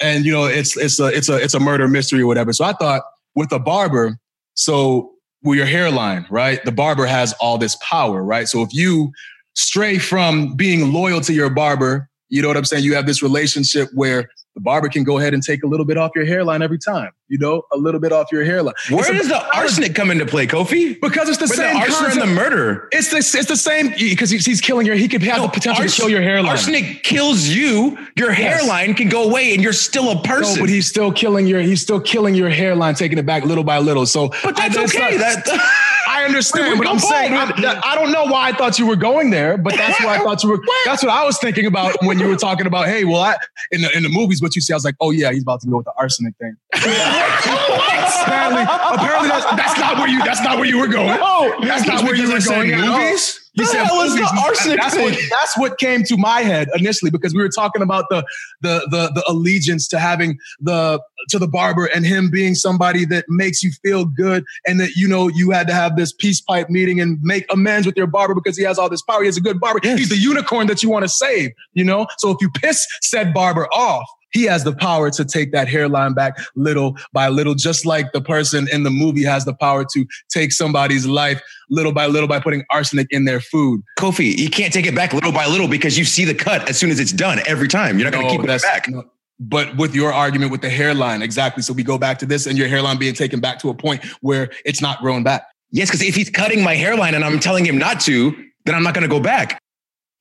And you know, it's it's a it's a it's a murder mystery or whatever. So I thought with a barber, so with your hairline, right? The barber has all this power, right? So if you stray from being loyal to your barber, you know what I'm saying? You have this relationship where the barber can go ahead and take a little bit off your hairline every time. You know, a little bit off your hairline. Where does the arsenic come into play, Kofi? Because it's the same the arsenic and the murder. It's the it's the same because he's, he's killing your. He could have no, the potential ars- to kill your hairline. Arsenic kills you. Your yes. hairline can go away, and you're still a person. No, but he's still killing your. He's still killing your hairline, taking it back little by little. So, but that's I, okay. Not, that. I understand, Wait, but I'm saying I, I don't know why I thought you were going there, but that's why I thought you were. That's what I was thinking about when you were talking about. Hey, well, I in the in the movies, what you see, I was like, oh yeah, he's about to go with the arsenic thing. apparently, apparently that's, that's not where you. That's not where you were going. Oh, That's not where you were going. movies? You said is the arsenic that's what, that's what came to my head initially because we were talking about the the the the allegiance to having the to the barber and him being somebody that makes you feel good and that you know you had to have this peace pipe meeting and make amends with your barber because he has all this power. He has a good barber. He's the unicorn that you want to save, you know? So if you piss said barber off, he has the power to take that hairline back little by little, just like the person in the movie has the power to take somebody's life little by little by putting arsenic in their food. Kofi, you can't take it back little by little because you see the cut as soon as it's done every time. You're not going to No, keep it back. no. But with your argument with the hairline, exactly. So we go back to this and your hairline being taken back to a point where it's not growing back. Yes, because if he's cutting my hairline and I'm telling him not to, then I'm not going to go back.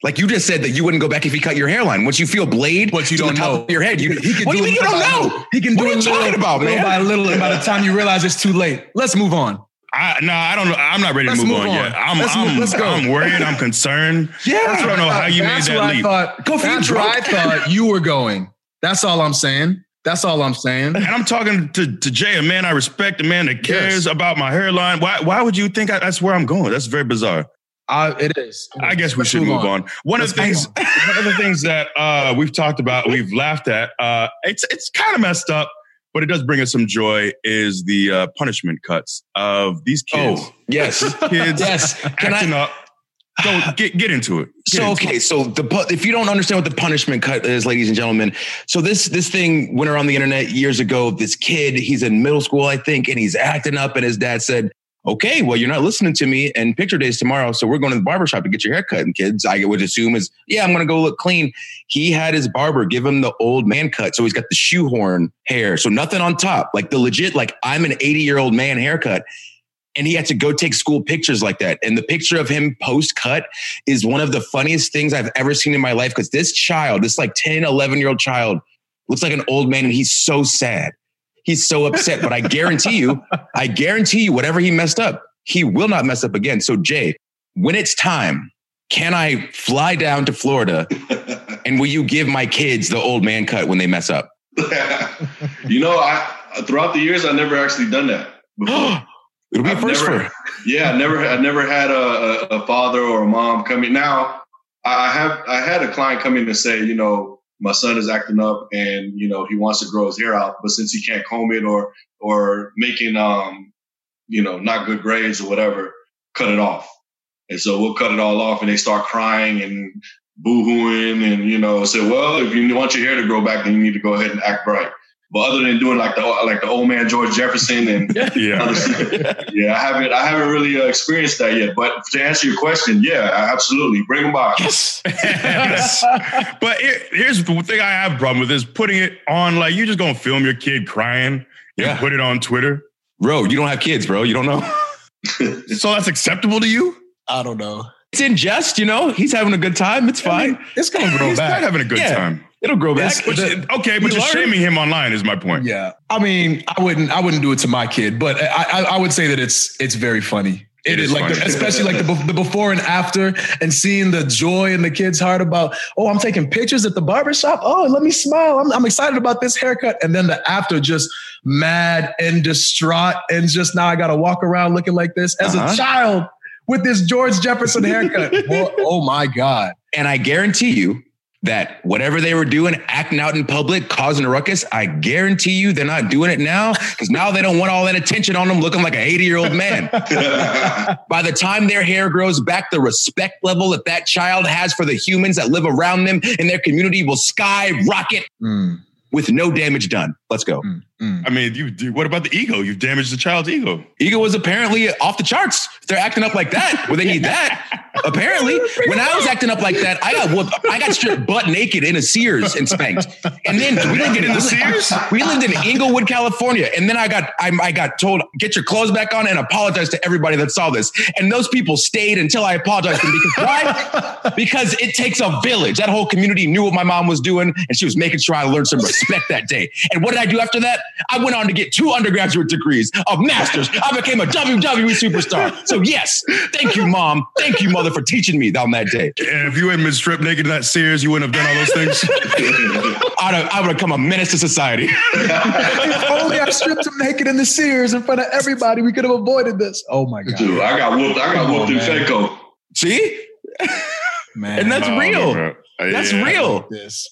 Like you just said that you wouldn't go back if he cut your hairline. Once you feel blade But you to don't the top know. of your head, you, He can what do you mean it you don't know? He can What do are it you little, talking about, little man? by little, and by the time you realize it's too late, let's move on. I, no, I don't know. I'm not ready to Let's move, move on, on. yet. I'm, Let's I'm, let's go. I'm worried. I'm concerned. Yeah. I don't know how you made that where leap. I thought. Go for that's you, where. I thought you were going. That's all I'm saying. That's all I'm saying. And I'm talking to, to Jay, a man I respect, a man that cares about my hairline. Why why would you think I, that's where I'm going? That's very bizarre. I, it is. I guess we Let's should move on. One Let's of the things, move one of the things that uh, we've talked about, we've laughed at. Uh, it's it's kind of messed up, but it does bring us some joy. Is the uh, punishment cuts of these kids? Oh, yes. kids yes. Can acting I? up. Go get get into it. Get So into okay, it. so the if you don't understand what the punishment cut is, ladies and gentlemen, so this this thing went around the internet years ago. This kid, he's in middle school, I think, and he's acting up, and his dad said, "Okay, well, you're not listening to me, and picture days tomorrow, so we're going to the barber shop to get your hair cut." And kids, I would assume is, yeah, I'm going to go look clean. He had his barber give him the old man cut, so he's got the shoehorn hair, so nothing on top, like the legit, like I'm an 80 year old man haircut and he had to go take school pictures like that. And the picture of him post cut is one of the funniest things I've ever seen in my life because this child, this like 10, 11 year old child, looks like an old man and he's so sad. He's so upset. But I guarantee you, I guarantee you, whatever he messed up, he will not mess up again. So, Jay, when it's time, can I fly down to Florida and will you give my kids the old man cut when they mess up? you know, I throughout the years I never actually done that. Before. It'll be a I've first never- for Yeah, I never, I never had a, a, father or a mom come in. Now, I I have, I had a client come in and say, you know, my son is acting up, and you know, he wants to grow his hair out, but since he can't comb it or or making, um, you know, not good grades or whatever, cut it off. And so we'll cut it all off, and they start crying and boo-hooing, and you know, say, well, if you want your hair to grow back, then you need to go ahead and act bright. But other than doing like the like the old man George Jefferson and yeah. yeah, I haven't I haven't really uh, experienced that yet. But to answer your question, yeah, absolutely, bring them by. yes. yes. But here- here's the thing I have a problem with is putting it on like you're just gonna film your kid crying and Yeah. put it on Twitter. Bro, you don't have kids, bro. You don't know. So that's acceptable to you? I don't know. It's in jest, you know. He's having a good time. It's fine. It's gonna grow He's not back. having a good Yeah. time. It'll grow back. Which, The- okay, but you you're learn. shaming him online is my point. Yeah, I mean, I wouldn't, I wouldn't do it to my kid, but I, I, I would say that it's, it's very funny. It It is like, the, especially like the, the before and after, and seeing the joy in the kid's heart about, oh, I'm taking pictures at the barbershop. Oh, let me smile. I'm, I'm excited about this haircut. And then the after, just mad and distraught, and just now I got to walk around looking like this as Uh-huh. a child with this George Jefferson haircut. Boy, oh my god. and I guarantee you that whatever they were doing, acting out in public, causing a ruckus, I guarantee you they're not doing it now because now they don't want all that attention on them looking like an 80 year old man. By the time their hair grows back, the respect level that that child has for the humans that live around them in their community will skyrocket Mm, with no damage done. Let's go. mm, mm. I mean, you do- what about the ego? You've damaged the child's ego. Ego was apparently off the charts. They're acting up like that. Well, they need that. Apparently, when I was acting up like that, I got whooped. I got stripped butt naked in a Sears and spanked. And then we didn't get into Sears. We lived in Inglewood, California, and then I got I, I got told get your clothes back on and apologize to everybody that saw this. And those people stayed until I apologized to them because why? Because it takes a village. That whole community knew what my mom was doing, and she was making sure I learned some respect that day. And what did I do after that? I went on to get two undergraduate degrees, a master's. I became a WWE superstar. So yes, thank you, mom. Thank you, mother, for teaching me on that day. And if you hadn't been stripped naked in that Sears, you wouldn't have done all those things. I'd have, I would have become a menace to society. if only I stripped him naked in the Sears in front of everybody, we could have avoided this. Oh my god, Dude, I got whooped. I got Come whooped on, in man. See? man! And that's Oh, real. bro. That's Yeah. real. this.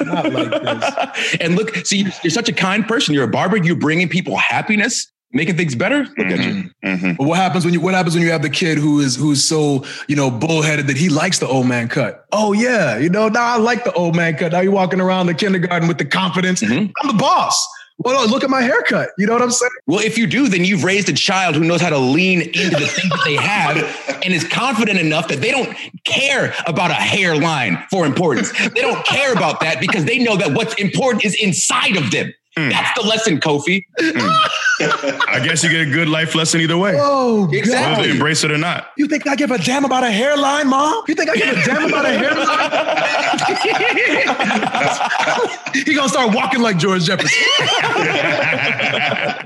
Not like this. and look, see, you're such a kind person. You're a barber. You're bringing people happiness, making things better. Look at you. Mhm. But what happens when you what happens when you have the kid who is who's so you know bullheaded that he likes the old man cut? Oh yeah, you know now I like the old man cut. Now you're walking around the kindergarten with the confidence. Mhm. I'm the boss. Well, look at my haircut. You know what I'm saying? Well, if you do, then you've raised a child who knows how to lean into the things that they have and is confident enough that they don't care about a hairline for importance. They don't care about that because they know that what's important is inside of them. Mm. That's the lesson, Kofi. I guess you get a good life lesson either way, Oh, whether Exactly. they embrace it or not. You think I give a damn about a hairline, mom? You think I give a damn about a hairline? he gonna start walking like George Jefferson.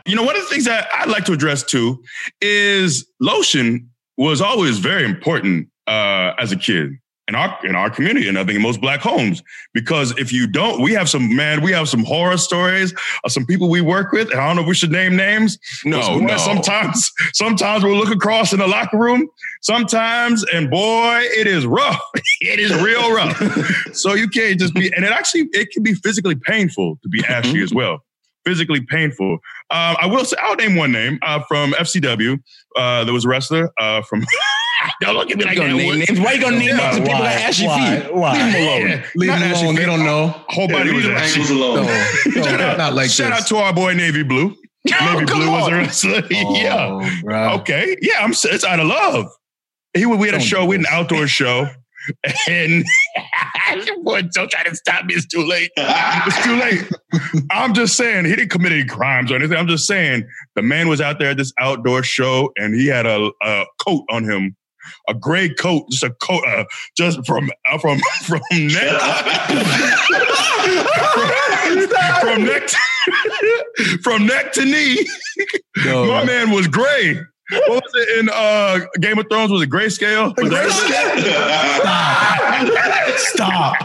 you know, one of the things that I'd like to address too is lotion was always very important uh, as a kid in our in our community, and I think in most black homes. Because if you don't, we have some man, we have some horror stories of some people we work with. and I don't know if we should name names. No, no. Sometimes, sometimes we'll look across in the locker room. Sometimes, and boy, it is rough. it is real rough. so you can't just be, and it actually it can be physically painful to be ashy as mm-hmm. well. Physically painful. Um, I will say, I'll name one name uh, from FCW. Uh, there was a wrestler uh, from. Don't look at me You like gonna that. name Woods. names? Why you gonna name Yeah, names of people that ashy feet? Why? Leave them alone. Leave them alone. They don't know. Whole body Yeah, was leave the ashy. alone. No, no, not like Shout this. out to our boy Navy Blue. Navy come Blue was on. a wrestler. yeah. Oh. Okay. Yeah, I'm. It's out of love. He we had a Don't show. We had an outdoor show, and boy, don't try to stop me. It's too late. It's too late. I'm just saying he didn't commit any crimes or anything. I'm just saying the man was out there at this outdoor show, and he had a, a coat on him. A gray coat, just a coat, uh, just from uh, from from neck from neck to, from neck to knee. Yo, My man was gray. What was it in uh, Game of Thrones? Was it grayscale? Was that- Stop.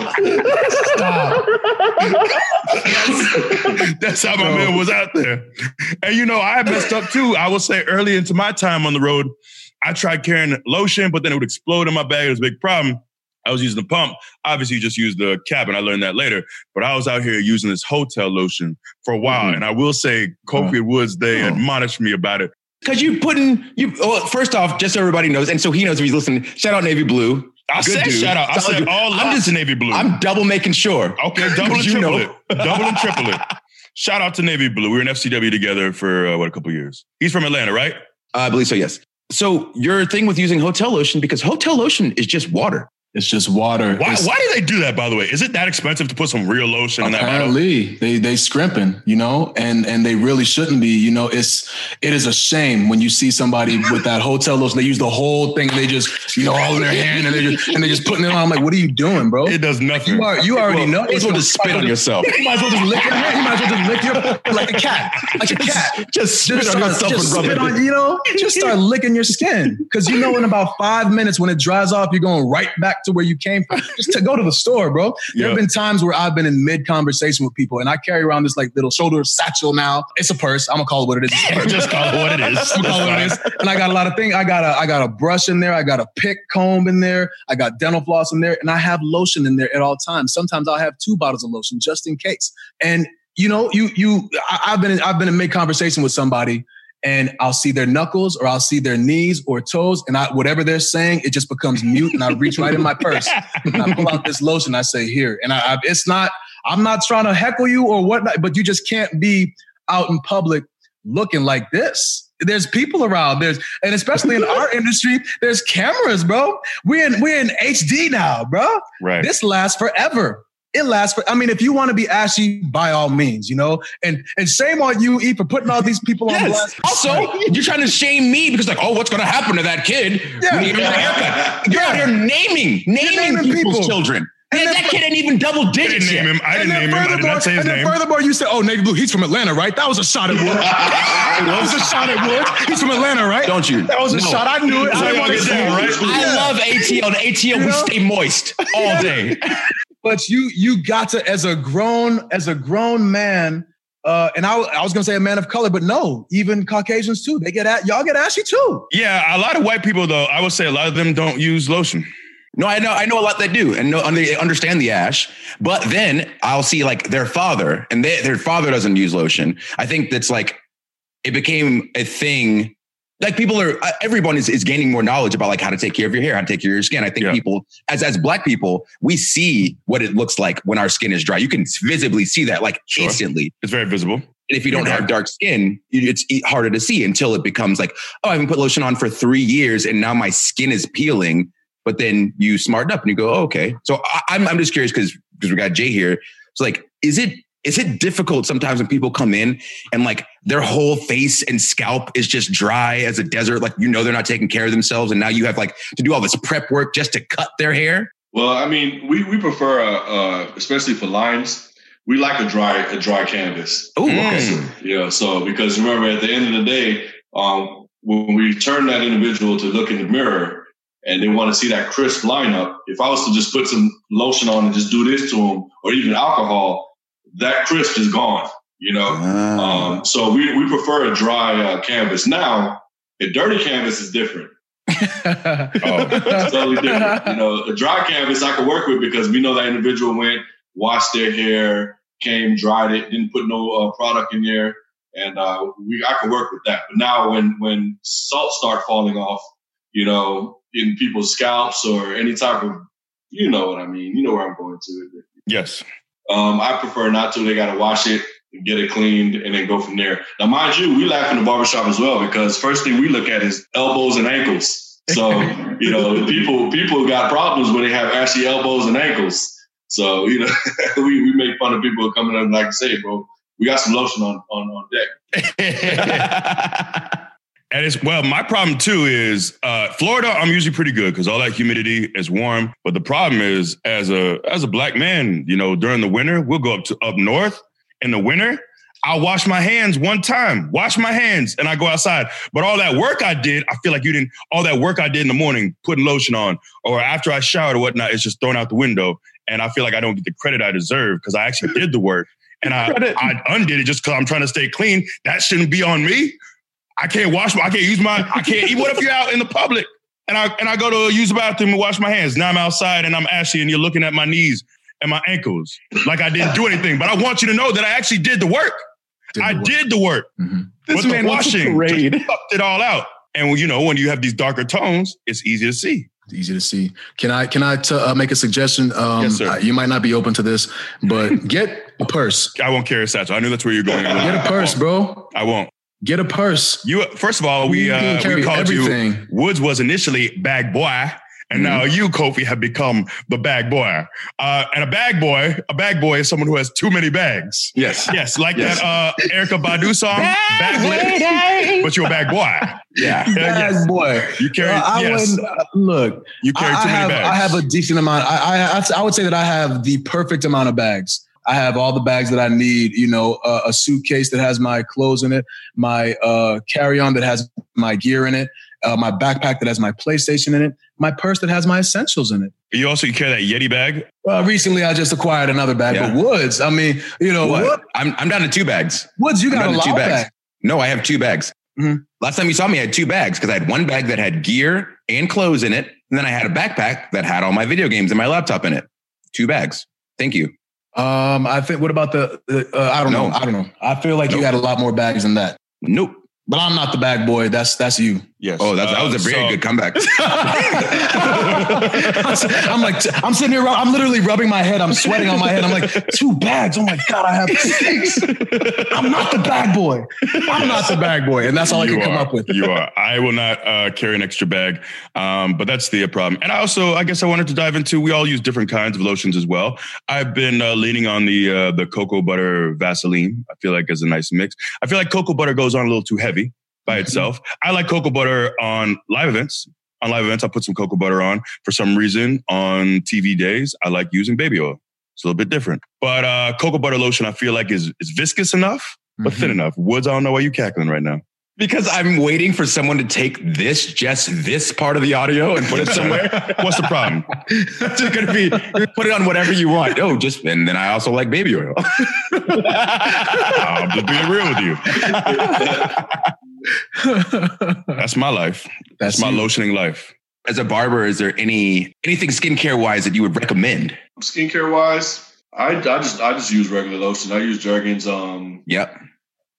Stop. That's how my man was out there. And you know, I messed up too. I will say early into my time on the road, I tried carrying lotion, but then it would explode in my bag. It was a big problem. I was using the pump. Obviously, you just use the cap, and I learned that later. But I was out here using this hotel lotion for a while. Mhm. And I will say, Kofi Woods, they Oh. admonished me about it. Because you're putting you. Well, first off, just so everybody knows, and so he knows if he's listening. Shout out Navy Blue. I Good said dude. shout out. I Solid said dude. all I'm just- Navy Blue. I'm double making sure. Okay, double and triple know. it. Double and triple it. Shout out to Navy Blue. We were in FCW together for uh, what a couple years. He's from Atlanta, right? I believe so. Yes. So your thing with using hotel lotion because hotel lotion is just water. It's just water. Why, It's- why do they do that? By the way, is it that expensive to put some real lotion in that bottle? Apparently, they they scrimping, you know, and and they really shouldn't be. You know, it's it is a shame when you see somebody with that hotel lotion. They use the whole thing. And they just you know all in their hand and they just and they just putting it on. I'm like, what are you doing, bro? It does nothing. You are you already know. You as well just spit on yourself. You might as well just lick your hand. You might as well just lick your like a cat, like a cat. Just spit Just on start, yourself just and rub spit it. on, you know, just start licking your skin because you know in about five minutes when it dries off, you're going right back to where you came from. Just to go to the store, bro. There have been times where I've been in mid conversation with people, and I carry around this like little shoulder satchel now. It's a purse. I'm gonna call it what it is. It's a purse. Just call it what it is. I'm call it what it is. And I got a lot of things. I got a I got a brush in there. I got a pick comb in there. I got dental floss in there, and I have lotion in there at all times. Sometimes I'll have two bottles of lotion just in case. And you know, you you I, I've been in, I've been in mid conversation with somebody. And I'll see their knuckles or I'll see their knees or toes, and I, whatever they're saying, it just becomes mute. And I reach right in my purse and I pull out this lotion. I say, "Here." And I, I, it's not. I'm not trying to heckle you or whatnot, but you just can't be out in public looking like this. There's people around. There's and especially in our industry, there's cameras, bro. We're in we're in HD now, bro. Right. This lasts forever. It lasts for. I mean, if you want to be ashy, by all means, you know. And and shame on you, E, for putting all these people on Yes. blast. Also, you're trying to shame me because, like, oh, what's going to happen to that kid Yeah. when he gets a haircut? You're out here naming, naming, naming people's people. children. And then- that kid ain't even double I didn't digits name yet. him. I didn't name him. I did not say his and then name. furthermore, you said, "Oh, Navy Blue, he's from Atlanta, right?" That was a shot at Woods. that was a shot at Woods. He's from Atlanta, right? Don't you? That was a No. shot. I knew it. So I y'all want to get say down, it. right? I Yeah. love ATL. The ATL, You we stay moist all day. but you you got to as a grown as a grown man uh and I, I was gonna say a man of color but no even caucasians too they get at y'all get ashy too Yeah, a lot of white people though. I would say a lot of them don't use lotion. No, I know, I know a lot that do, and know, and they understand the ash. But then I'll see like their father, and they, their father doesn't use lotion. I think that's like it became a thing. Like people are, uh, everyone is, is gaining more knowledge about like how to take care of your hair, how to take care of your skin. I think Yeah. people, as as black people, we see what it looks like when our skin is dry. You can visibly see that like Sure. instantly. It's very visible. And if you don't have dark skin, it's harder to see until it becomes like, oh, I haven't put lotion on for three years and now my skin is peeling. But then you smarten up and you go, oh, okay. So I, I'm, I'm just curious because because we got Jay here. So like, is it is it difficult sometimes when people come in and like their whole face and scalp is just dry as a desert? Like you know they're not taking care of themselves, and now you have like to do all this prep work just to cut their hair. Well, I mean, we, we prefer, uh, uh, especially for lines, we like a dry a dry canvas. Oh, okay. Yeah. So because remember, at the end of the day, um, when we turn that individual to look in the mirror and they want to see that crisp lineup, if I was to just put some lotion on and just do this to them, or even alcohol, that crisp is gone. You know. Ah. Um, so we we prefer a dry uh, canvas. Now, a dirty canvas is different. It's totally different. You know, a dry canvas I could work with because we know that individual went, washed their hair, came, dried it, didn't put no uh, product in there, and uh, we I could work with that. But now when when salt start falling off, you know, in people's scalps or any type of, you know what I mean. You know where I'm going to. Yes. Um, I prefer not to. They got to wash it, get it cleaned, and then go from there. Now, mind you, we laugh in the barbershop as well because first thing we look at is elbows and ankles. So, you know, people people got problems when they have ashy elbows and ankles. So, you know, we, we make fun of people coming up and like say, bro, we got some lotion on on, on deck. And it's well, my problem too is uh, Florida. I'm usually pretty good because all that humidity is warm. But the problem is, as a as a black man, you know, during the winter, we'll go up to up north in the winter. I'll wash my hands one time, wash my hands, and I go outside. But all that work I did, I feel like you didn't. All that work I did in the morning, putting lotion on, or after I showered or whatnot, is just thrown out the window. And I feel like I don't get the credit I deserve because I actually did the work. And I, I undid it just because I'm trying to stay clean. That shouldn't be on me. I can't wash my, I can't use my, I can't eat. What if you're out in the public and I and I go to use the bathroom and wash my hands? Now I'm outside and I'm ashy and you're looking at my knees and my ankles like I didn't do anything. But I want you to know that I actually did the work. I did the work. Mhm. But the washing just sucked it all out. And you know, when you have these darker tones, it's easy to see. It's easy to see can i can i t- uh, make a suggestion um Yes, sir. uh, you might not be open to this but get a purse I won't carry a satchel. I knew that's where you're going. get a purse bro I won't. Get a purse You first of all, we uh, we called you. Woods was initially bag boy, and now you, Kofi, have become the bag boy. Uh, and a bag boy, a bag boy is someone who has too many bags. yes. Yes, like Yes. that uh, Erykah Badu song, bag but you're a bag boy. Yeah. Yeah, Bag yes. boy You carry Uh, I yes, wouldn't- uh, look you carry I, too I many have, bags. I have a decent amount. I, I I would say that I have the perfect amount of bags. I have all the bags that I need. You know, uh, a suitcase that has my clothes in it, my uh, carry-on that has my gear in it, uh, my backpack that has my PlayStation in it, my purse that has my essentials in it. you also you carry that Yeti bag. Well, recently I just acquired another bag, Yeah. but Woods. I mean, you know, What? what? I'm I'm down to two bags. Woods, you got a lot two bags. bags. No, I have two bags. Mhm. Last time you saw me, I had two bags because I had one bag that had gear and clothes in it, and then I had a backpack that had all my video games and my laptop in it. Two bags. Thank you. Um, I think. What about the? uh, I don't know. I don't know. I feel like you had a lot more bags than that. Nope. But I'm not the bag boy. That's that's you. Yes. Oh, that's, that Uh, was a very so- good comeback. I'm like, I'm sitting here, I'm literally rubbing my head. I'm sweating on my head. I'm like, two bags. Oh my God, I have six. I'm not the bag boy. I'm not the bag boy. And that's all I You can come up with. You are. I will not uh, carry an extra bag, um, but that's the problem. And I also, I guess, I wanted to dive into. We all use different kinds of lotions as well. I've been uh, leaning on the uh, the cocoa butter Vaseline. I feel like it's a nice mix. I feel like cocoa butter goes on a little too heavy by Mhm. itself. I like cocoa butter on live events. on live events, I put some cocoa butter on. For some reason, on TV days, I like using baby oil. It's a little bit different. But uh, cocoa butter lotion, I feel like is is viscous enough, but thin Mhm. enough. Woods, I don't know why you're cackling right now. Because I'm waiting for someone to take this, just this part of the audio and put it somewhere. What's the problem? it's just gonna be put it on whatever you want. Oh, just and then I also like baby oil. I'm just being real with you. That's my life. That's my you. lotioning life. As a barber, is there any anything skincare wise that you would recommend? Skincare wise, I, I just I just use regular lotion. I use Jergens. Um, Yep.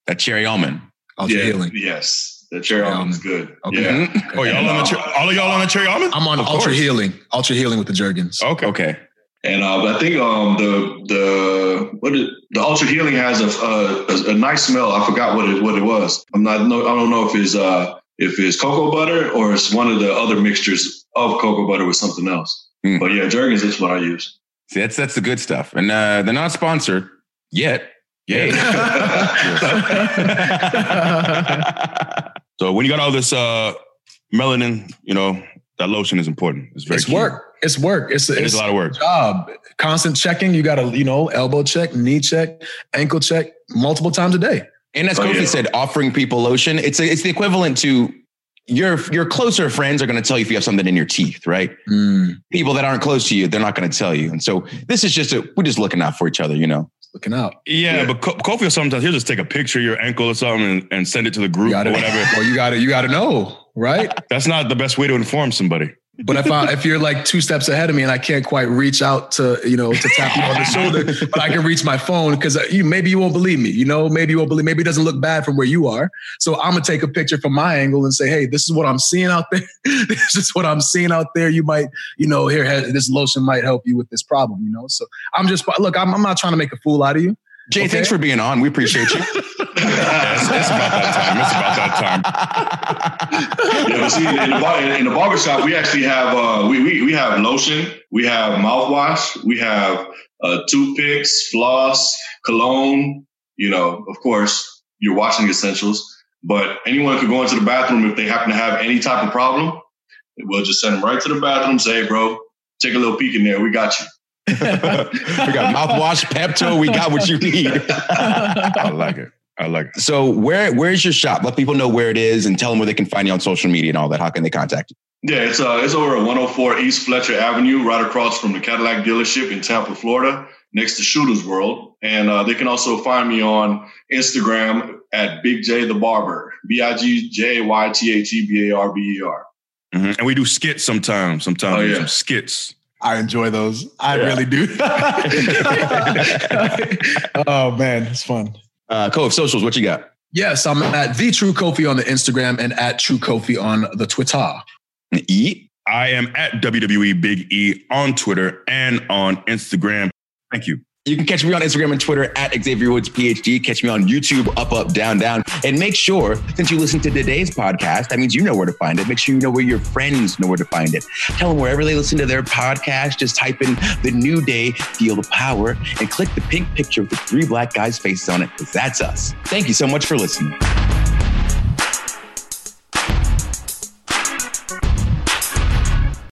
That cherry almond. Ultra yeah, healing. yes, the cherry Cherry almond is good. Okay. Yeah. Mhm. Oh, y'all on the cher- all of y'all on the cherry almond? I'm on Of ultra course. healing. Ultra healing with the Jergens. Okay. Okay. And uh, but I think um, the the what the ultra healing has a, a a nice smell. I forgot what it what it was. I'm not no I don't know if it's uh if it's cocoa butter or it's one of the other mixtures of cocoa butter with something else. Hmm. But yeah, Jergens is what I use. See, that's that's the good stuff. And uh, they're not sponsored yet. Yay. So when you got all this uh, melanin, you know, that lotion is important. It's very it's key. work. It's work. It's, It it's is a lot of work. job. Constant checking. You got to, you know, elbow check, knee check, ankle check multiple times a day. And as Oh, Kofi yeah. said, offering people lotion, it's a, it's the equivalent to your your closer friends are going to tell you if you have something in your teeth, right? Mm, People that aren't close to you, they're not going to tell you. And so this is just a we're just looking out for each other, you know. looking out. Yeah, Yeah. but Kofi will sometimes he'll just take a picture of your ankle or something and, and send it to the You group got or whatever. well, you got to, you got to know, right? That's not the best way to inform somebody. But if I, if you're like two steps ahead of me and I can't quite reach out to, you know, to tap you on the shoulder, but I can reach my phone because uh, you maybe you won't believe me. You know, maybe you won't believe. Maybe it doesn't look bad from where you are. So I'm gonna take a picture from my angle and say, hey, this is what I'm seeing out there. this is what I'm seeing out there. You might, you know, here this lotion might help you with this problem. You know, so I'm just look. I'm, I'm not trying to make a fool out of you. Jay, Okay. thanks for being on. We appreciate you. Yeah, it's, it's about that time. It's about that time. Yeah, but see, in the, bar, in the barbershop, we actually have uh, we, we we have lotion, we have mouthwash, we have uh, toothpicks, floss, cologne. You know, of course, your washing essentials. But anyone could go into the bathroom if they happen to have any type of problem. We'll just send them right to the bathroom. Say, hey, bro, take a little peek in there. We got you. we got mouthwash, Pepto. We got what you need. I like it. I like it. So where where's your shop? Let people know where it is and tell them where they can find you on social media and all that. How can they contact you? Yeah, it's uh, it's over at 104 East Fletcher Avenue, right across from the Cadillac dealership in Tampa, Florida, next to Shooters World. And uh, they can also find me on Instagram at Big Jay the Barber, B I G J Y T A T B A R B E R. Mhm. And we do skits sometimes. Sometimes Oh, we do yeah. some skits. I enjoy those. I Yeah. really do. oh man, it's fun. Uh, Cove socials. What you got? Yes, I'm at the True Kofi on the Instagram and at True Kofi on the Twitter. Eat. I am at WWE Big E on Twitter and on Instagram. Thank you. You can catch me on Instagram and Twitter at Xavier Woods PhD. Catch me on YouTube, up, up, down, down. And make sure, since you listen to today's podcast, that means you know where to find it. Make sure you know where your friends know where to find it. Tell them wherever they listen to their podcast, just type in the new day, feel the power, and click the pink picture with the three black guys' faces on it, because that's us. Thank you so much for listening.